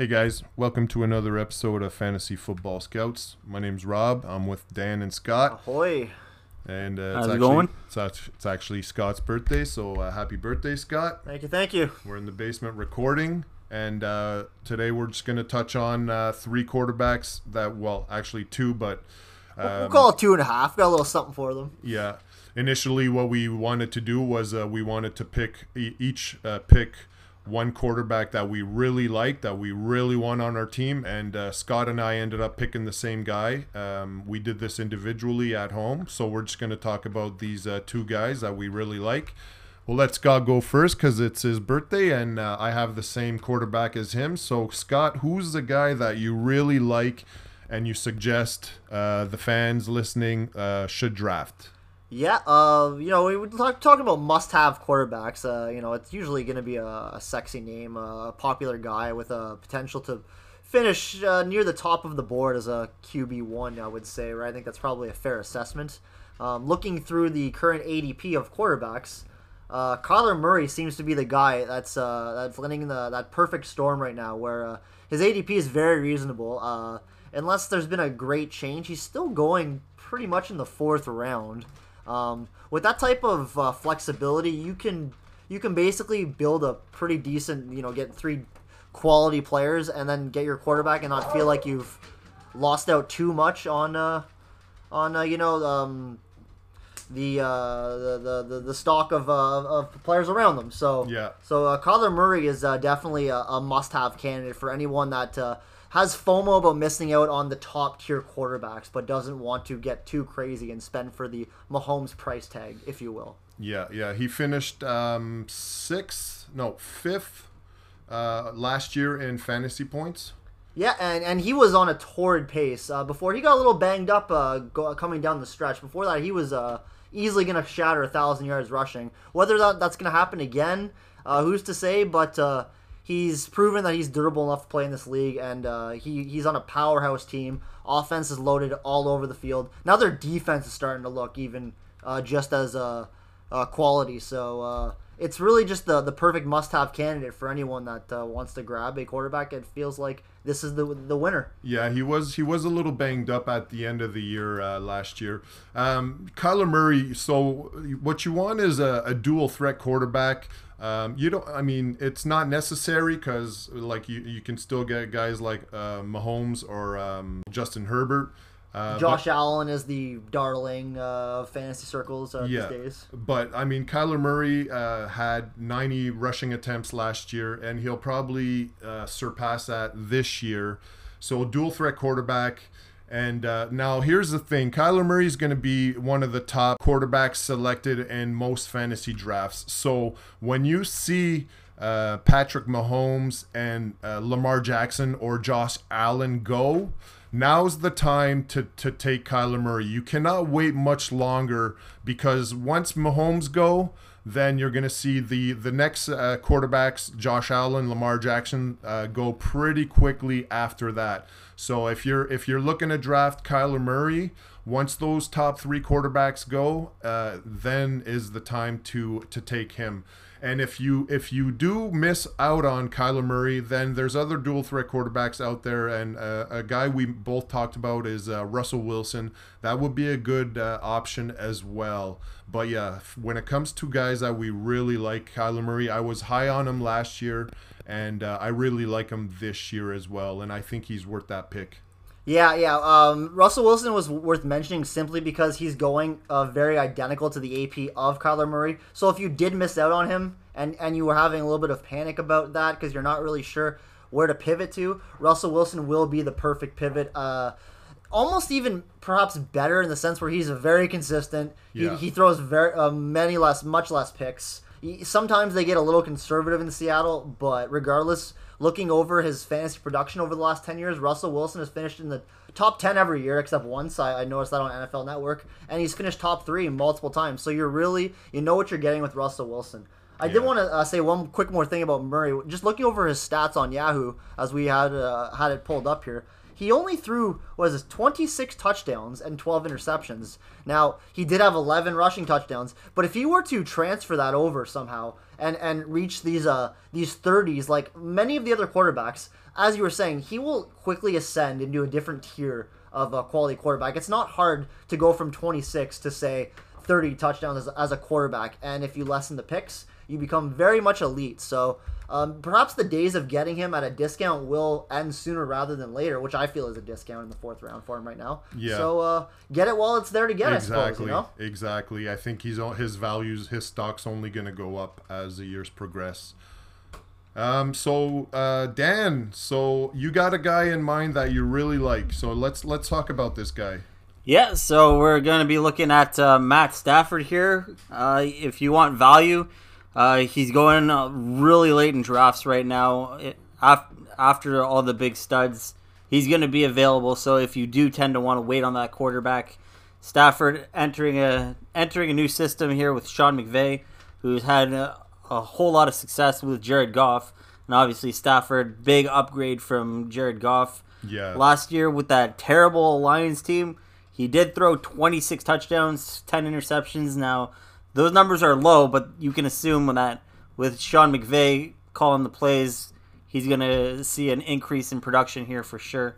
Hey guys, welcome to another episode of Fantasy Football Scouts. My name's Rob. I'm with Dan and Scott, Ahoy. and uh, How's it's it actually going? It's, act- it's actually Scott's birthday, so uh, happy birthday, Scott! Thank you, thank you. We're in the basement recording, and uh, today we're just gonna touch on uh, three quarterbacks that, well, actually two, but we'll um, call it two and a half. Got a little something for them. Yeah. Initially, what we wanted to do was uh, we wanted to pick e- each uh, pick one quarterback that we really liked, that we really want on our team, and uh, Scott and I ended up picking the same guy. Um, we did this individually at home, so we're just going to talk about these uh, two guys that we really like. We'll let Scott go first because it's his birthday, and uh, I have the same quarterback as him. So, Scott, who's the guy that you really like and you suggest uh, the fans listening uh, should draft? Yeah, uh, you know, we were talk, talking about must-have quarterbacks. Uh, you know, it's usually going to be a, a sexy name, a popular guy with a potential to finish uh, near the top of the board as a QB one. I would say, right? I think that's probably a fair assessment. Um, looking through the current ADP of quarterbacks, uh, Kyler Murray seems to be the guy that's uh, that's landing the, that perfect storm right now, where uh, his ADP is very reasonable. Uh, unless there's been a great change, he's still going pretty much in the fourth round. Um, with that type of uh, flexibility, you can you can basically build a pretty decent, you know, get three quality players and then get your quarterback and not feel like you've lost out too much on uh, on uh, you know um, the, uh, the, the the stock of, uh, of players around them. So Yeah. So uh, Kyler Murray is uh, definitely a, a must-have candidate for anyone that uh, has FOMO about missing out on the top-tier quarterbacks, but doesn't want to get too crazy and spend for the Mahomes price tag, if you will. Yeah, yeah. He finished um, sixth, no, fifth uh, last year in fantasy points. Yeah, and, and he was on a torrid pace uh, before he got a little banged up uh, go, coming down the stretch. Before that, he was uh, easily going to shatter a thousand yards rushing. Whether that, that's going to happen again, uh, who's to say? But uh, he's proven that he's durable enough to play in this league, and uh, he he's on a powerhouse team. Offense is loaded all over the field. Now their defense is starting to look even just as quality. So it's really just the the perfect must-have candidate for anyone that uh, wants to grab a quarterback. It feels like this is the the winner. Yeah, he was he was a little banged up at the end of the year uh, last year. Um, Kyler Murray. So what you want is a, a dual threat quarterback. Um, you don't. I mean, it's not necessary because like you you can still get guys like uh, Mahomes or um, Justin Herbert. Uh, Josh Allen is the darling uh, of fantasy circles uh, Yeah. these days. But I mean, Kyler Murray uh, had 90 rushing attempts last year, and he'll probably uh, surpass that this year. So, a dual threat quarterback. And uh, now, here's the thing Kyler Murray is going to be one of the top quarterbacks selected in most fantasy drafts. So, when you see uh, Patrick Mahomes and uh, Lamar Jackson or Josh Allen go, now's the time to, to take Kyler Murray. You cannot wait much longer because once Mahomes go, then you're going to see the the next uh, quarterbacks, Josh Allen, Lamar Jackson, uh, go pretty quickly after that. So if you're if you're looking to draft Kyler Murray, once those top three quarterbacks go, uh, then is the time to to take him. And if you if you do miss out on Kyler Murray, then there's other dual threat quarterbacks out there, and uh, a guy we both talked about is uh, Russell Wilson. That would be a good uh, option as well. But yeah, when it comes to guys that we really like, Kyler Murray, I was high on him last year, and uh, I really like him this year as well, and I think he's worth that pick. Yeah, yeah. Um, Russell Wilson was worth mentioning simply because he's going uh, very identical to the AP of Kyler Murray. So if you did miss out on him and, and you were having a little bit of panic about that because you're not really sure where to pivot to, Russell Wilson will be the perfect pivot. Uh, almost even perhaps better in the sense where he's very consistent. Yeah. He, he throws very uh, many less, much less picks. He- Sometimes they get a little conservative in Seattle, but regardless, looking over his fantasy production over the last 10 years, Russell Wilson has finished in the top 10 every year except once. I, I noticed that on NFL Network. And he's finished top three multiple times. So you're really, you know what you're getting with Russell Wilson. I did want to uh, say one quick more thing about Murray. Just looking over his stats on Yahoo, as we had uh, had it pulled up here, he only threw this 26 touchdowns and 12 interceptions. Now he did have 11 rushing touchdowns, but if he were to transfer that over somehow and and reach these uh these 30s like many of the other quarterbacks, as you were saying, he will quickly ascend into a different tier of a quality quarterback. It's not hard to go from 26 to say 30 touchdowns as, as a quarterback, and if you lessen the picks, you become very much elite. So um, perhaps the days of getting him at a discount will end sooner rather than later, which I feel is a discount in the fourth round for him right now. Yeah. So uh, get it while it's there to get. exactly, I suppose. You know. exactly. I think he's his values, his stock's only going to go up as the years progress. Um, so uh, Dan, so you got a guy in mind that you really like. So let's let's talk about this guy. Yeah, so we're going to be looking at uh, Matt Stafford here. Uh, if you want value, uh, he's going uh, really late in drafts right now. It, af- after all the big studs, he's going to be available. So if you do tend to want to wait on that quarterback, Stafford entering a entering a new system here with Sean McVay, who's had a, a whole lot of success with Jared Goff, and obviously Stafford big upgrade from Jared Goff. Yeah. Last year with that terrible Lions team, he did throw 26 touchdowns, 10 interceptions. Now, those numbers are low, but you can assume that with Sean McVay calling the plays, he's going to see an increase in production here for sure.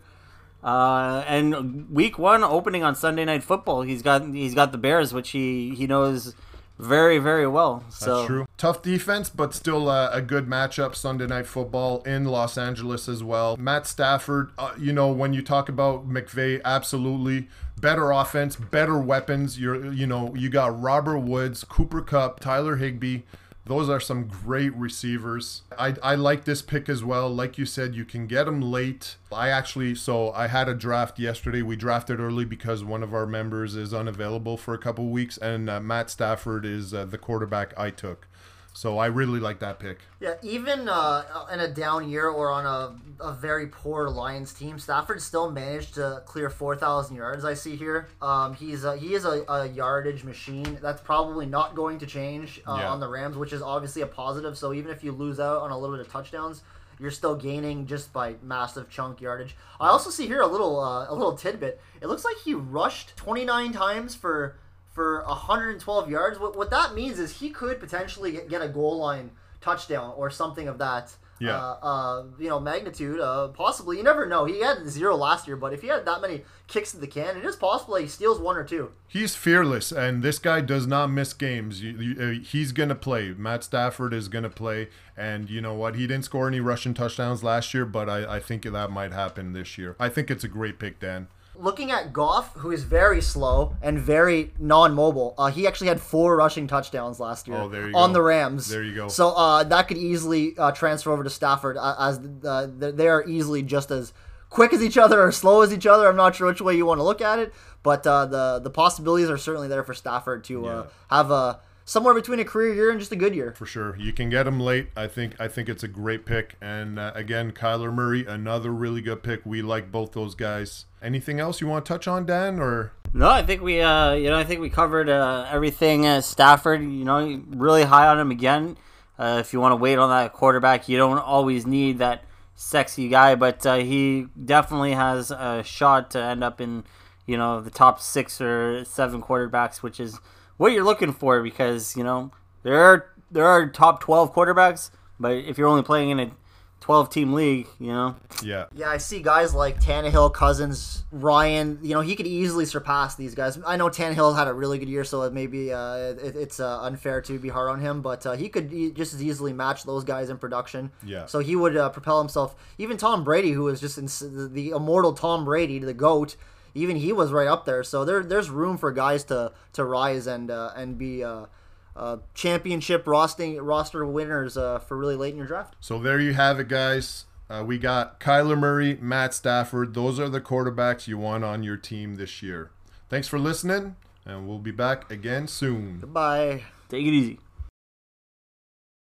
Uh, and week one opening on Sunday Night Football, he's got he's got the Bears, which he he knows very very well. So That's true. Tough defense, but still uh, a good matchup. Sunday night football in Los Angeles as well. Matt Stafford, uh, you know, when you talk about McVay, absolutely better offense, better weapons. You're, you know, you got Robert Woods, Cooper Kupp, Tyler Higbee. Those are some great receivers. I, I like this pick as well. Like you said, you can get them late. I actually, so I had a draft yesterday. We drafted early because one of our members is unavailable for a couple weeks, and uh, Matt Stafford is uh, the quarterback I took. So I really like that pick. Yeah, even uh, in a down year or on a, a very poor Lions team, Stafford still managed to clear four thousand yards. I see here. Um, he's a, he is a, a yardage machine. That's probably not going to change uh, Yeah. on the Rams, which is obviously a positive. So even if you lose out on a little bit of touchdowns, you're still gaining just by massive chunk yardage. I also see here a little uh, a little tidbit. It looks like he rushed 29 times for for 112 yards. What, what that means is he could potentially get, get a goal line touchdown or something of that. Yeah. Uh, uh, you know, magnitude. Uh, possibly. You never know. He had zero last year, but if he had that many kicks to the can, it is possible he steals one or two. He's fearless, and this guy does not miss games. You, you, uh, he's gonna play. Matt Stafford is gonna play, and you know what? He didn't score any rushing touchdowns last year, but I, I think that might happen this year. I think it's a great pick, Dan. Looking at Goff, who is very slow and very non-mobile, uh, he actually had four rushing touchdowns last year Oh, on go. the Rams. There you go. So uh, that could easily uh, transfer over to Stafford, uh, as uh, they are easily just as quick as each other or slow as each other. I'm not sure which way you want to look at it, but uh, the the possibilities are certainly there for Stafford to uh, have a somewhere between a career year and just a good year. for sure. You can get him late. I think I think it's a great pick. And uh, again, Kyler Murray, another really good pick. We like both those guys. Anything else you want to touch on, Dan? Or No, I think we, uh, you know, I think we covered uh, everything. Uh, Stafford, you know, really high on him again. Uh, if you want to wait on that quarterback, you don't always need that sexy guy, but uh, he definitely has a shot to end up in, you know, the top six or seven quarterbacks, which is what you're looking for because you know there are there are top twelve quarterbacks, but if you're only playing in a twelve team league, you know, yeah, Yeah, I see guys like Tannehill, Cousins, Ryan. You know, he could easily surpass these guys. I know Tannehill had a really good year, so maybe uh, it, it's uh, unfair to be hard on him, but uh, he could e- just as easily match those guys in production. Yeah. So he would uh, propel himself. Even Tom Brady, who was just in, the immortal Tom Brady, the goat. Even he was right up there. So there, there's room for guys to to rise and uh, and be. Uh, uh, championship roster roster winners uh, for really late in your draft. So there you have it, guys. Uh, we got Kyler Murray, Matt Stafford. Those are the quarterbacks you want on your team this year. Thanks for listening, and we'll be back again soon. Goodbye. take it easy.